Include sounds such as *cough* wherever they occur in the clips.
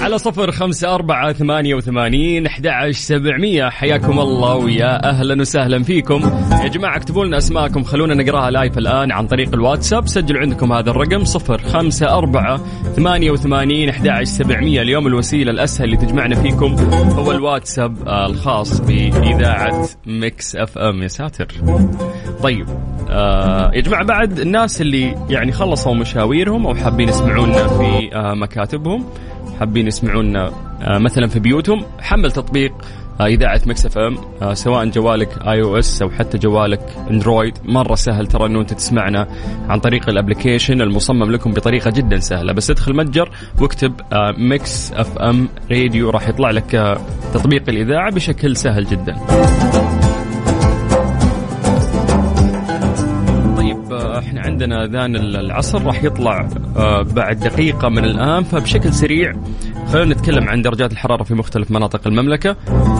على صفر خمسة أربعة ثمانية وثمانين أحد سبعمية. حياكم الله ويا أهلا وسهلا فيكم. يا جماعة اكتبوا لنا أسماءكم خلونا نقراها live الآن عن طريق الواتساب. سجلوا عندكم هذا الرقم صفر خمسة أربعة ثمانية وثمانين أحد سبعمية. اليوم الوسيلة الأسهل اللي تجمعنا فيكم هو الواتساب الخاص بإذاعة Mix FM. يا ساتر. طيب. آه يا جماعة بعد الناس اللي يعني خلصوا مشاويرهم أو حابين يسمعونا في آه مكاتبهم حابين يسمعونا آه مثلا في بيوتهم حمل تطبيق آه إذاعة Mix FM آه سواء جوالك iOS أو حتى جوالك أندرويد. مرة سهل ترى إنه أنت تسمعنا عن طريق ال application المصمم لكم بطريقة جدا سهلة. بس ادخل متجر واكتب آه Mix FM Radio راح يطلع لك آه تطبيق الإذاعة بشكل سهل جدا. إحنا عندنا اذان العصر راح يطلع آه، بعد دقيقة من الآن فبشكل سريع خلينا نتكلم عن درجات الحرارة في مختلف مناطق المملكة.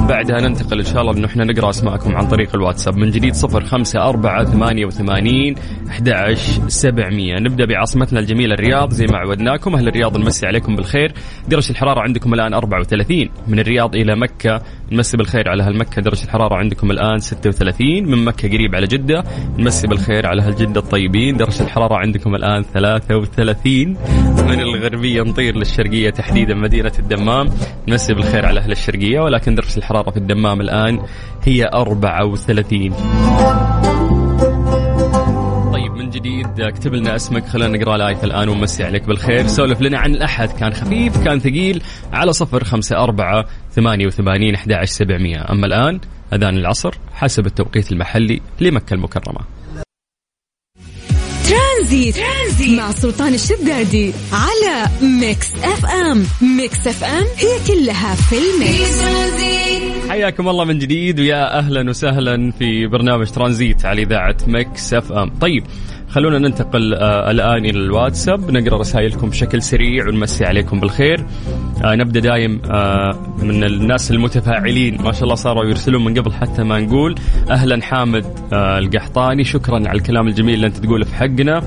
بعدها ننتقل إن شاء الله أنه إحنا نقرأ أسماءكم عن طريق الواتساب. من جديد صفر خمسة أربعة ثمانية وثمانين أحد سبعمية. نبدأ بعاصمتنا الجميلة الرياض زي ما عودناكم. أهل الرياض نمسي عليكم بالخير. درجة الحرارة عندكم الآن 34 من الرياض إلى مكة نمسي بالخير على أهل مكة. درجة الحرارة عندكم الآن 36 من مكة قريب على جدة نمسي بالخير على أهل جدة الطيبين درجة الحرارة عندكم الآن 33 من الغربية نطير للشرقية تحديدا مدينة الدمام. نمسي بالخير على أهل الشرقية ولكن درجة الحرارة في الدمام الآن هي 34 طيب من جديد اكتب لنا اسمك. خلينا نقرأ live الآن ونمسي عليك بالخير. سولف لنا عن الأحد. كان خفيف كان ثقيل. على صفر خمسة أربعة ثمانية وثمانين أحد سبعمية. أما الآن أذان العصر حسب التوقيت المحلي لمكة المكرمة. ترانزيت, ترانزيت. مع سلطان الشدادي على Mix FM. Mix FM هي كلها في ال mix. حياكم الله من جديد ويا أهلا وسهلا في برنامج ترانزيت على إذاعة Mix FM. طيب خلونا ننتقل آه الآن إلى الواتساب. نقرأ رسائلكم بشكل سريع ونمسي عليكم بالخير. نبدأ دايم آه من الناس المتفاعلين. ما شاء الله صاروا يرسلون من قبل حتى ما نقول. أهلا حامد آه القحطاني. شكرا على الكلام الجميل اللي أنت تقوله في حقنا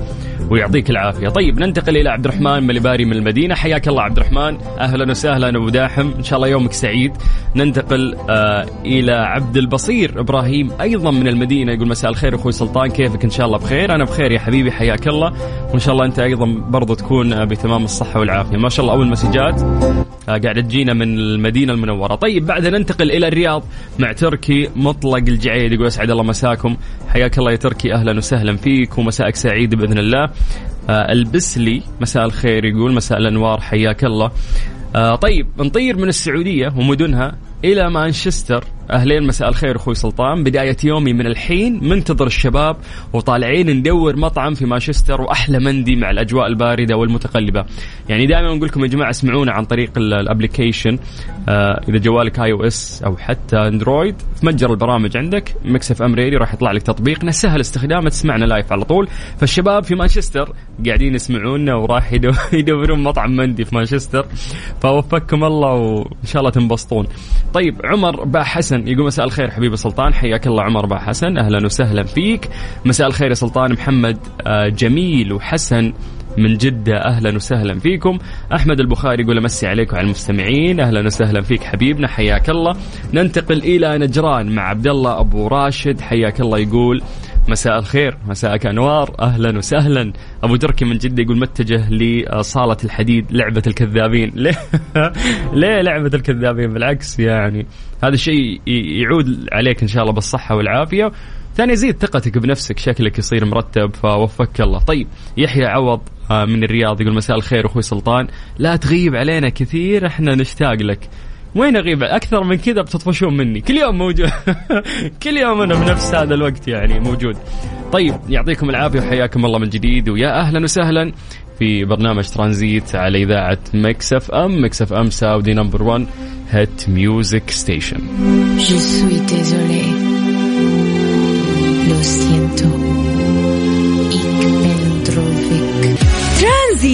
ويعطيك العافية. طيب ننتقل إلى عبد الرحمن مليباري من المدينة. حياك الله عبد الرحمن. أهلا وسهلا أبو داحم. إن شاء الله يومك سعيد. ننتقل آه إلى عبد البصير إبراهيم أيضا من المدينة. يقول مساء الخير أخوي سلطان. كيفك؟ إن شاء الله بخير. أنا بخير يا حبيبي. حياك الله. وإن شاء الله أنت أيضا برضو تكون بتمام الصحة والعافية. ما شاء الله أول مسجات. آه، قاعدة تجينا من المدينة المنورة. طيب بعدها ننتقل إلى الرياض مع تركي مطلق الجعيد يقول أسعد الله مساكم. حياك الله يا تركي أهلا وسهلا فيك ومساءك سعيد بإذن الله. آه، البسلي مساء الخير يقول مساء الأنوار حياك الله. آه طيب نطير من السعودية ومدنها إلى مانشستر. أهلين مساء الخير أخوي سلطان. بداية يومي من الحين منتظر الشباب وطالعين ندور مطعم في مانشستر وأحلى مندي مع الأجواء الباردة والمتقلبة. يعني دائما نقول لكم يا جماعة اسمعونا عن طريق ال application آه إذا جوالك iOS أو حتى أندرويد في متجر البرامج عندك Mix FM Radio راح يطلع لك تطبيقنا. سهل استخدامه تسمعنا live على طول. فالشباب في مانشستر قاعدين يسمعونا وراح *laughs* يدورون مطعم مندي في مانشستر. فوفقكم الله وإن شاء الله تنبسطون. طيب عمر با حسن يقول مساء الخير حبيبي سلطان حياك الله عمر با حسن أهلا وسهلا فيك. مساء الخير يا سلطان محمد آه، جميل وحسن من جدة أهلا وسهلا فيكم. أحمد البخاري يقول أمسي عليكم على المستمعين أهلا وسهلا فيك حبيبنا حياك الله. ننتقل إلى نجران مع عبد الله أبو راشد حياك الله يقول مساء الخير مساءك أنوار أهلا وسهلا. أبو تركي من جدة يقول متجه لصالة الحديد لعبة الكذابين. *laughs* ليه؟ ليه لعبة الكذابين؟ بالعكس يعني. هذا الشيء يعود عليك إن شاء الله بالصحة والعافية. ثاني يزيد ثقتك بنفسك. شكلك يصير مرتب فوفقك الله. طيب يحيى عوض آه، من الرياض يقول مساء الخير أخوي سلطان. لا تغيب علينا كثير إحنا نشتاق لك. وين أغيب؟ أكثر من كذا بتطفشون مني. كل يوم موجود. *laughs* كل يوم أنا بنفس هذا الوقت يعني موجود. طيب يعطيكم العافية وحياكم الله من جديد. ويا أهلا وسهلا في برنامج ترانزيت على إذاعة Mix FM. Mix FM Saudi's number 1 hit music station.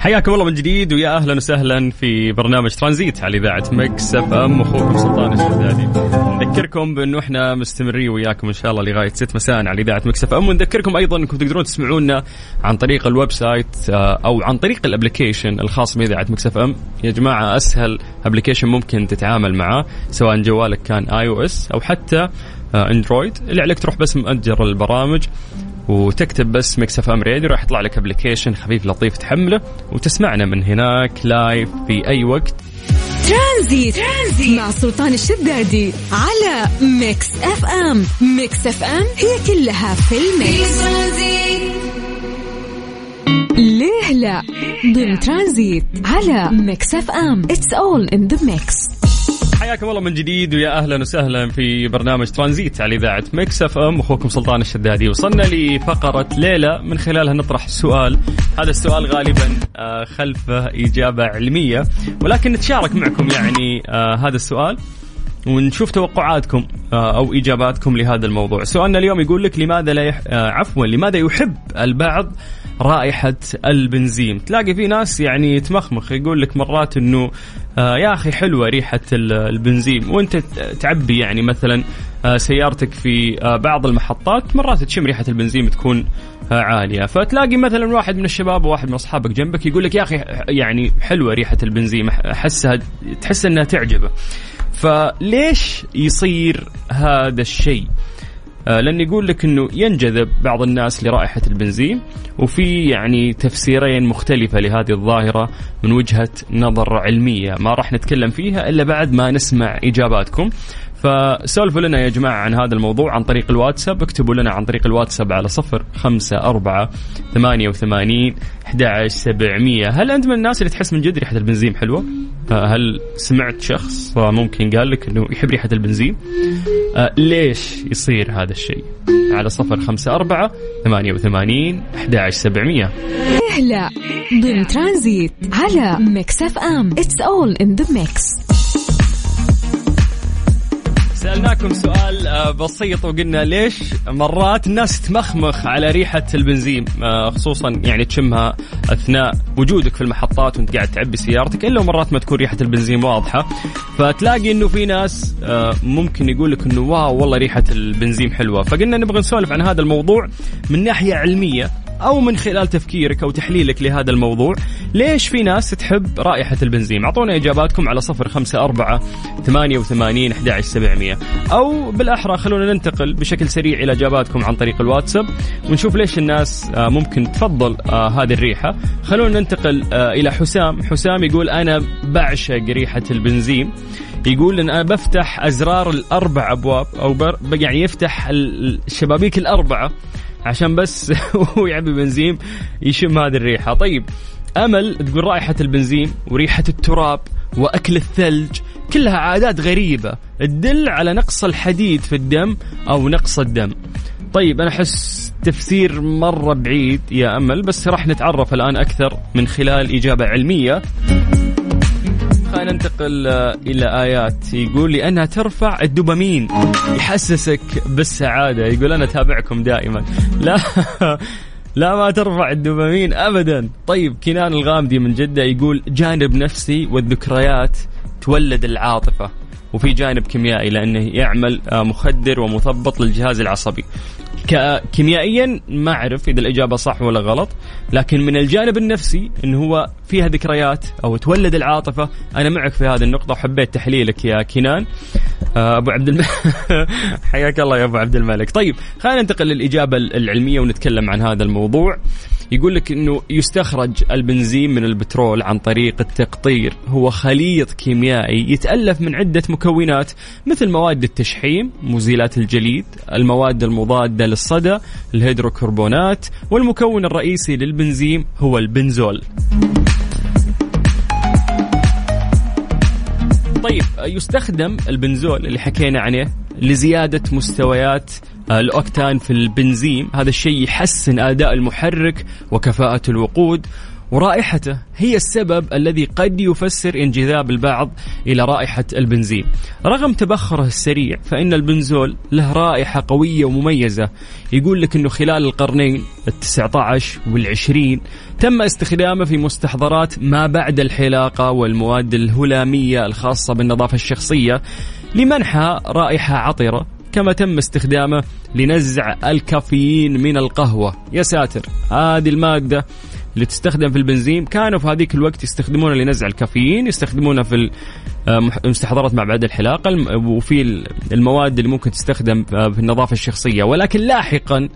حياكم الله من جديد ويا أهلا وسهلا في برنامج ترانزيت على إذاعة Mix FM أخوكم سلطان الشدادي. نذكركم بأنه إحنا مستمرين وياكم إن شاء الله لغاية 6 مساء على إذاعة Mix FM ونذكركم أيضا إنكم تقدرون تسمعونا عن طريق ال website آه، أو عن طريق ال application الخاص بإذاعة Mix FM. يا جماعة أسهل application ممكن تتعامل معاه سواء جوالك كان iOS أو حتى Android آه، اللي عليك تروح بس متجر البرامج وتكتب بس Mix FM Radio راح يطلع لك application خفيف لطيف تحمله وتسمعنا من هناك live في أي وقت. ترانزيت, ترانزيت مع سلطان الشدادي على Mix FM Mix FM هي كلها في ال mix. ليه لا؟ ضمن ترانزيت على Mix FM it's all in the mix حياكم الله من جديد ويا أهلا وسهلا في برنامج ترانزيت على إذاعة Mix FM أخوكم سلطان الشدادي. وصلنا لفقرة ليه لا من خلالها نطرح سؤال. هذا السؤال غالبا آه، خلفه إجابة علمية. ولكن نتشارك معكم يعني آه، هذا السؤال ونشوف توقعاتكم آه، أو إجاباتكم لهذا الموضوع. سؤالنا اليوم يقول لك لماذا لا يح... عفوا لماذا يحب البعض رائحة البنزين؟ تلاقي في ناس يعني تمخمخ يقول لك مرات إنه آه يا أخي حلوة ريحة البنزين. وأنت تعبي يعني مثلا آه سيارتك في آه بعض المحطات مرات تشم ريحة البنزين بتكون آه عالية. فتلاقي مثلا واحد من الشباب وواحد من أصحابك جنبك يقول لك يا أخي يعني حلوة ريحة البنزين أحسها تحس إنها تعجبه. فليش يصير هذا الشيء؟ لأن يقول لك أنه ينجذب بعض الناس لرائحة البنزين وفي يعني تفسيرين مختلفة لهذه الظاهرة من وجهة نظر علمية. ما راح نتكلم فيها إلا بعد ما نسمع إجاباتكم. فسولفوا لنا يا جماعة عن هذا الموضوع عن طريق الواتساب اكتبوا لنا عن طريق الواتساب على صفر خمسة أربعة ثمانية وثمانين أحد سبعمية هل أنت من الناس اللي تحس من جد ريحة البنزين حلوة؟ هل سمعت شخص ممكن قال لك أنه يحب ريحة البنزين؟ أه ليش يصير هذا الشيء؟ على صفر خمسة أربعة ثمانية وثمانين أحد سبعمية لا ضمن ترانزيت على Mix FM it's all in the mix سألناكم سؤال آه، بسيط وقلنا ليش مرات الناس تمخمخ على ريحة البنزين؟ آه، خصوصا يعني تشمها أثناء وجودك في المحطات وأنت قاعد تعبي سيارتك إلا مرات ما تكون ريحة البنزين واضحة. فتلاقي إنه في ناس آه، ممكن يقول لك إنه واو والله ريحة البنزين حلوة. فقلنا نبغى نسولف عن هذا الموضوع من ناحية علمية. أو من خلال تفكيرك أو تحليلك لهذا الموضوع ليش في ناس تحب رائحة البنزين؟ أعطونا إجاباتكم على صفر خمسة أربعة ثمانية وثمانين أحد سبعمية. أو بالأحرى خلونا ننتقل بشكل سريع إلى إجاباتكم عن طريق الواتساب ونشوف ليش الناس آه، ممكن تفضل آه، هذه الريحة. خلونا ننتقل آه، إلى حسام. حسام يقول أنا بعشق ريحة البنزين. يقول إن أنا بفتح أزرار الأربع أبواب أو يعني يفتح الشبابيك الأربعة. عشان بس *laughs* هو يعبي بنزين يشم هذه الريحة. طيب أمل تقول رائحة البنزين وريحة التراب وأكل الثلج كلها عادات غريبة تدل على نقص الحديد في الدم أو نقص الدم. طيب أنا أحس تفسير مرة بعيد يا أمل بس راح نتعرف الآن أكثر من خلال إجابة علمية. خلينا ننتقل آه، إلى آيات. يقول لأنها ترفع الدوبامين يحسسك بالسعادة. يقول أنا أتابعكم دائما. لا *laughs* لا ما ترفع الدوبامين ابدا. طيب كنان الغامدي من جدة يقول جانب نفسي والذكريات تولد العاطفة وفي جانب كيميائي لأنه يعمل آه، مخدر ومثبط للجهاز العصبي. كيميائيا ما أعرف إذا الإجابة صح ولا غلط لكن من الجانب النفسي انه هو فيها ذكريات أو تولد العاطفة أنا معك في هذه النقطة وحبيت تحليلك يا كنان آه، أبو عبد الملك *laughs* حياك الله يا أبو عبد الملك. طيب خلينا ننتقل للإجابة العلمية ونتكلم عن هذا الموضوع. يقول لك إنه يستخرج البنزين من البترول عن طريق التقطير. هو خليط كيميائي يتألف من عدة مكونات مثل مواد التشحيم مزيلات الجليد المواد المضادة للصدى الهيدروكربونات والمكون الرئيسي للبنزين هو البنزول. طيب يستخدم البنزول اللي حكينا عنه لزيادة مستويات الأوكتان في البنزين. هذا الشيء يحسن أداء المحرك وكفاءة الوقود. ورائحته هي السبب الذي قد يفسر انجذاب البعض إلى رائحة البنزين. رغم تبخره السريع فإن البنزول له رائحة قوية ومميزة. يقول لك أنه خلال القرنين التسعة عشر والعشرين تم استخدامه في مستحضرات ما بعد الحلاقة والمواد الهلامية الخاصة بالنظافة الشخصية لمنحها رائحة عطرة كما تم استخدامه لنزع الكافيين من القهوة. يا ساتر هذه المادة اللي تستخدم في البنزين. كانوا في هذيك الوقت يستخدمونها لنزع الكافيين يستخدمونها في المستحضرات مع بعد الحلاقة وفي المواد اللي ممكن تستخدم آه، في النظافة الشخصية. ولكن لاحقا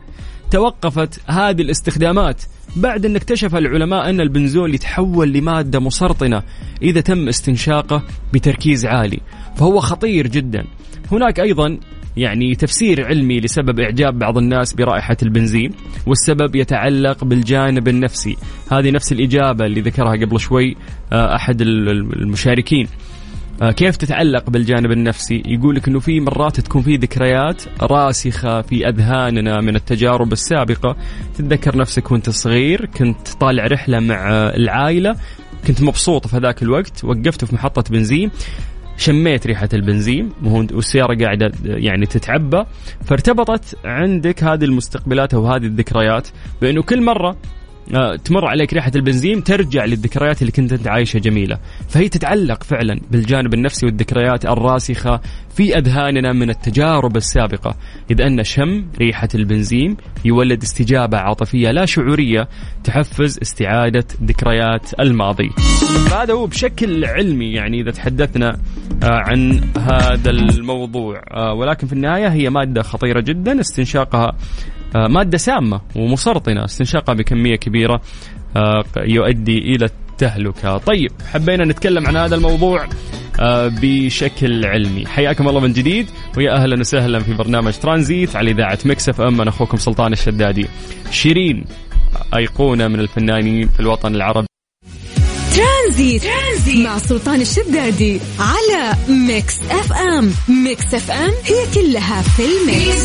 توقفت هذه الاستخدامات بعد أن اكتشف العلماء أن البنزول يتحول لمادة مسرطنة إذا تم استنشاقه بتركيز عالي فهو خطير جدا. هناك أيضا يعني تفسير علمي لسبب إعجاب بعض الناس برائحة البنزين والسبب يتعلق بالجانب النفسي. هذه نفس الإجابة اللي ذكرها قبل شوي آه، أحد المشاركين. آه، كيف تتعلق بالجانب النفسي؟ يقول لك إنه في مرات تكون في ذكريات راسخة في أذهاننا من التجارب السابقة. تتذكر نفسك وأنت صغير كنت طالع رحلة مع العائلة كنت مبسوط في هذاك الوقت وقفت في محطة بنزين. شميت ريحة البنزين والسيارة قاعدة يعني تتعبى فارتبطت عندك هذه المستقبلات أو هذه الذكريات بأنه كل مرة تمر عليك ريحة البنزين ترجع للذكريات اللي كنت أنت عايشة جميلة. فهي تتعلق فعلا بالجانب النفسي والذكريات الراسخة في أذهاننا من التجارب السابقة. إذ أن شم ريحة البنزين يولد استجابة عاطفية لا شعورية تحفز استعادة ذكريات الماضي. هذا هو بشكل علمي يعني إذا تحدثنا آه، عن هذا الموضوع. آه، ولكن في النهاية هي مادة خطيرة جدا استنشاقها آه، مادة سامة ومسرطنة استنشاقها بكمية كبيرة آه، يؤدي إلى التهلكة. طيب حبينا نتكلم عن هذا الموضوع آه، بشكل علمي. حياكم الله من جديد ويا أهلا وسهلا في برنامج ترانزيت على إذاعة مكسف أم. أنا أخوكم سلطان الشدادي. شيرين أيقونة من الفنانين في الوطن العربي. ترانزيت, ترانزيت مع سلطان الشدادي على Mix FM. Mix FM هي كلها في ال mix.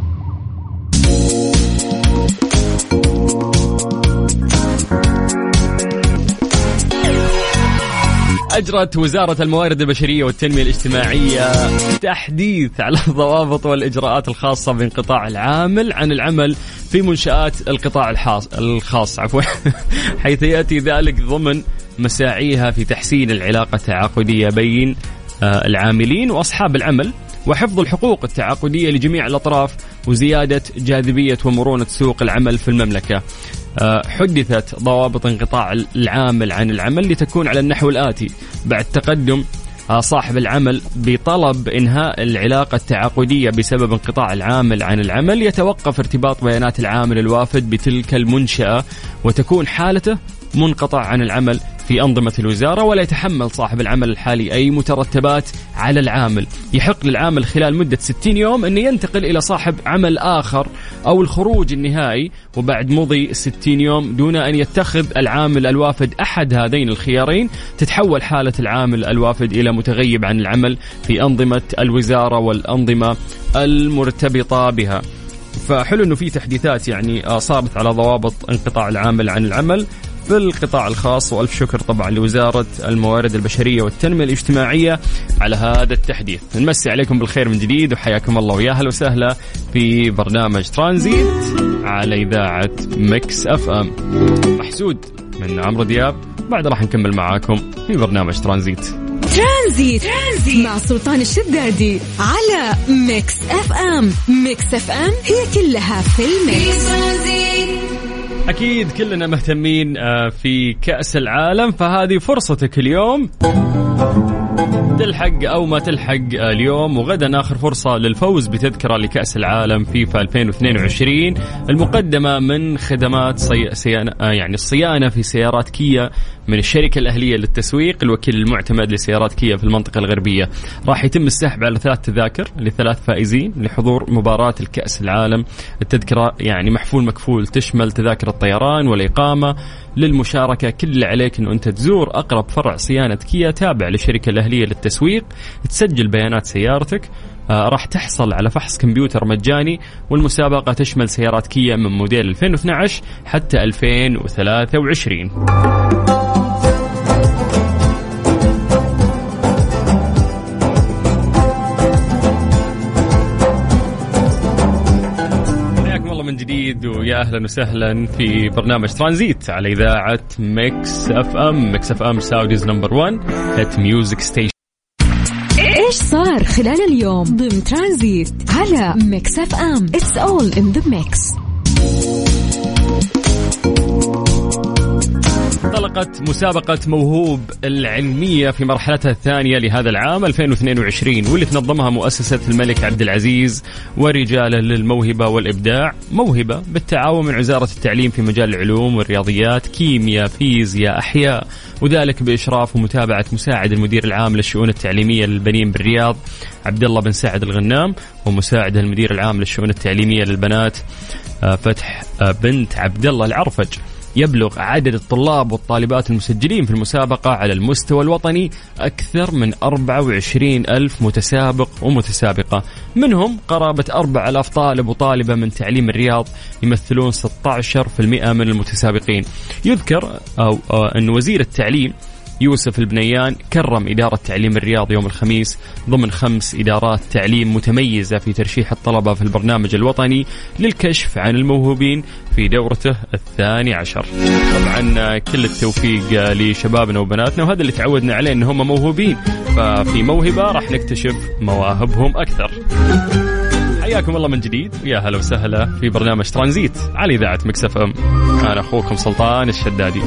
أجرت وزارة الموارد البشرية والتنمية الاجتماعية تحديث على *laughs* الضوابط والإجراءات الخاصة بانقطاع العامل عن العمل في منشآت القطاع الخاص الخاص عفوا. *laughs* حيث يأتي ذلك ضمن مساعيها في تحسين العلاقة التعاقدية بين آه، العاملين وأصحاب العمل وحفظ الحقوق التعاقدية لجميع الأطراف وزيادة جاذبية ومرونة سوق العمل في المملكة. آه، حدثت ضوابط انقطاع العامل عن العمل لتكون على النحو الآتي بعد تقدم آه، صاحب العمل بطلب إنهاء العلاقة التعاقدية بسبب انقطاع العامل عن العمل. يتوقف ارتباط بيانات العامل الوافد بتلك المنشأة وتكون حالته منقطع عن العمل في أنظمة الوزارة ولا يتحمل صاحب العمل الحالي أي مترتبات على العامل. يحق للعامل خلال مدة 60 يوم أن ينتقل إلى صاحب عمل آخر أو الخروج النهائي وبعد مضي 60 يوم دون أن يتخذ العامل الوافد أحد هذين الخيارين. تتحول حالة العامل الوافد إلى متغيب عن العمل في أنظمة الوزارة والأنظمة المرتبطة بها. فحلو إنه في تحديثات يعني آه، صارت على ضوابط انقطاع العامل عن العمل. في القطاع الخاص وألف شكر طبعا لوزارة الموارد البشرية والتنمية الاجتماعية على هذا التحديث. نمسي عليكم بالخير من جديد وحياكم الله. ويا أهلا وسهلا في برنامج ترانزيت على إذاعة Mix FM. محسود من عمرو دياب بعد راح نكمل معاكم في برنامج ترانزيت ترانزيت, ترانزيت مع سلطان الشدادي على Mix FM. Mix FM هي كلها في ال mix. أكيد كلنا مهتمين آه، في كأس العالم فهذه فرصتك اليوم. تلحق أو ما تلحق اليوم وغدا آخر فرصة للفوز بتذكرة لكأس العالم فيفا 2022 المقدمة من خدمات صي... صيانة يعني الصيانة في سيارات كيا من الشركة الأهلية للتسويق الوكيل المعتمد لسيارات كيا في المنطقة الغربية. راح يتم السحب على ثلاث تذاكر لثلاث فائزين لحضور مباراة الكأس العالم. التذكرة يعني محفول مكفول تشمل تذاكر الطيران والإقامة للمشاركة. كل اللي عليك أنه أنت تزور أقرب فرع صيانة كيا تابع للشركة الأهلية للتسويق تسجل بيانات سيارتك آه، راح تحصل على فحص كمبيوتر مجاني والمسابقة تشمل سيارات كيا من موديل 2012 حتى 2023 من جديد ويا أهلا وسهلا في برنامج ترانزيت على إذاعة Mix FM. Mix FM Saudi's number 1 hit music station صار خلال اليوم ضمن ترانزيت على Mix FM. it's all in the mix انطلقت مسابقة موهبة العلمية في مرحلتها الثانية لهذا العام 2022 واللي تنظمها مؤسسة الملك عبد العزيز ورجاله للموهبة والإبداع. موهبة بالتعاون من وزارة التعليم في مجال العلوم والرياضيات كيمياء فيزياء أحياء وذلك بإشراف ومتابعة مساعد المدير العام للشؤون التعليمية للبنين بالرياض عبد الله بن سعد الغنام ومساعد المدير العام للشؤون التعليمية للبنات آه، فتح آه، بنت عبد الله العرفج. يبلغ عدد الطلاب والطالبات المسجلين في المسابقة على المستوى الوطني أكثر من 24 ألف متسابق ومتسابقة. منهم قرابة 4000 طالب وطالبة من تعليم الرياض يمثلون 16% من المتسابقين. يذكر أو, أو أن وزير التعليم يوسف البنيان كرم إدارة تعليم الرياض يوم الخميس ضمن خمس إدارات تعليم متميزة في ترشيح الطلبة في البرنامج الوطني للكشف عن الموهوبين في دورته الثاني عشر. طبعا كل التوفيق لشبابنا وبناتنا وهذا اللي تعودنا عليه إن هم موهوبين. ففي موهبة راح نكتشف مواهبهم أكثر. حياكم الله من جديد ويا هلا وسهلا في برنامج ترانزيت على إذاعة Mix FM. أنا أخوكم سلطان الشدادي.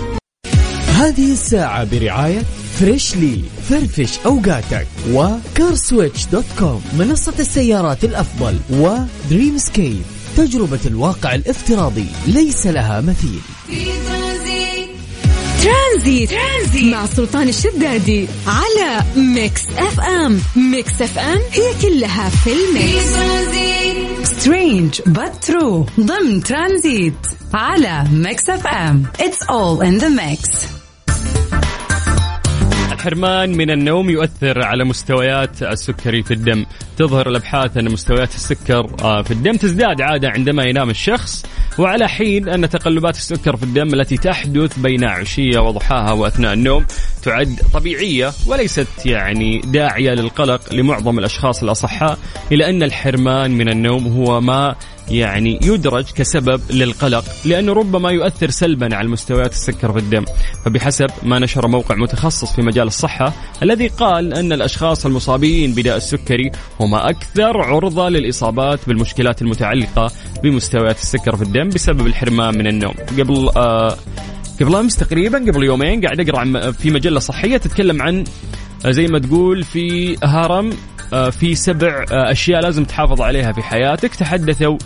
هذه الساعة برعاية Freshly فرفش أوقاتك و CarSwitch dot com منصة السيارات الأفضل و Dreamscape تجربة الواقع الافتراضي ليس لها مثيل. ترانزيت. ترانزيت مع سلطان الشدادي على Mix FM. Mix FM هي كلها في ال mix. strange but true ضمن ترانزيت على Mix FM. it's all in the mix الحرمان من النوم يؤثر على مستويات السكري في الدم. تظهر الأبحاث أن مستويات السكر آه، في الدم تزداد عادة عندما ينام الشخص وعلى حين أن تقلبات السكر في الدم التي تحدث بين عشية وضحاها وأثناء النوم تعد طبيعية وليست يعني داعية للقلق لمعظم الأشخاص الأصحاء الا أن الحرمان من النوم هو ما يعني يدرج كسبب للقلق لأنه ربما يؤثر سلبا على مستويات السكر في الدم. فبحسب ما نشر موقع متخصص في مجال الصحة الذي قال أن الأشخاص المصابين بداء السكري هم أكثر عرضة للإصابات بالمشكلات المتعلقة بمستويات السكر في الدم بسبب الحرمان من النوم. قبل آه قبل أمس تقريبا قبل يومين قاعد أقرأ في مجلة صحية تتكلم عن آه، زي ما تقول في هرم في سبع آه، أشياء لازم تحافظ عليها في حياتك. تحدثوا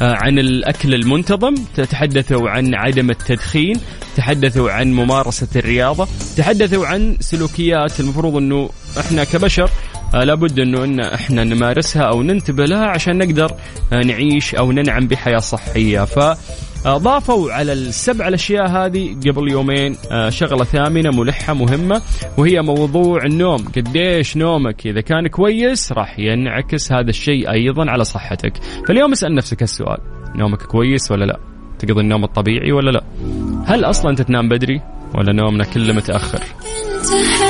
عن الأكل المنتظم تحدثوا عن عدم التدخين تحدثوا عن ممارسة الرياضة تحدثوا عن سلوكيات. المفروض إنه إحنا كبشر لابد إنه إن إحنا نمارسها أو ننتبه لها عشان نقدر نعيش أو ننعم بحياة صحية. ف ضافوا على السبع الأشياء هذه قبل يومين آه، شغلة ثامنة ملحة مهمة وهي موضوع النوم. قديش نومك إذا كان كويس راح ينعكس هذا الشيء أيضا على صحتك. فاليوم اسأل نفسك السؤال نومك كويس ولا لا؟ تقضي النوم الطبيعي ولا لا؟ هل أصلا انت تنام بدري ولا نومنا كله متأخر؟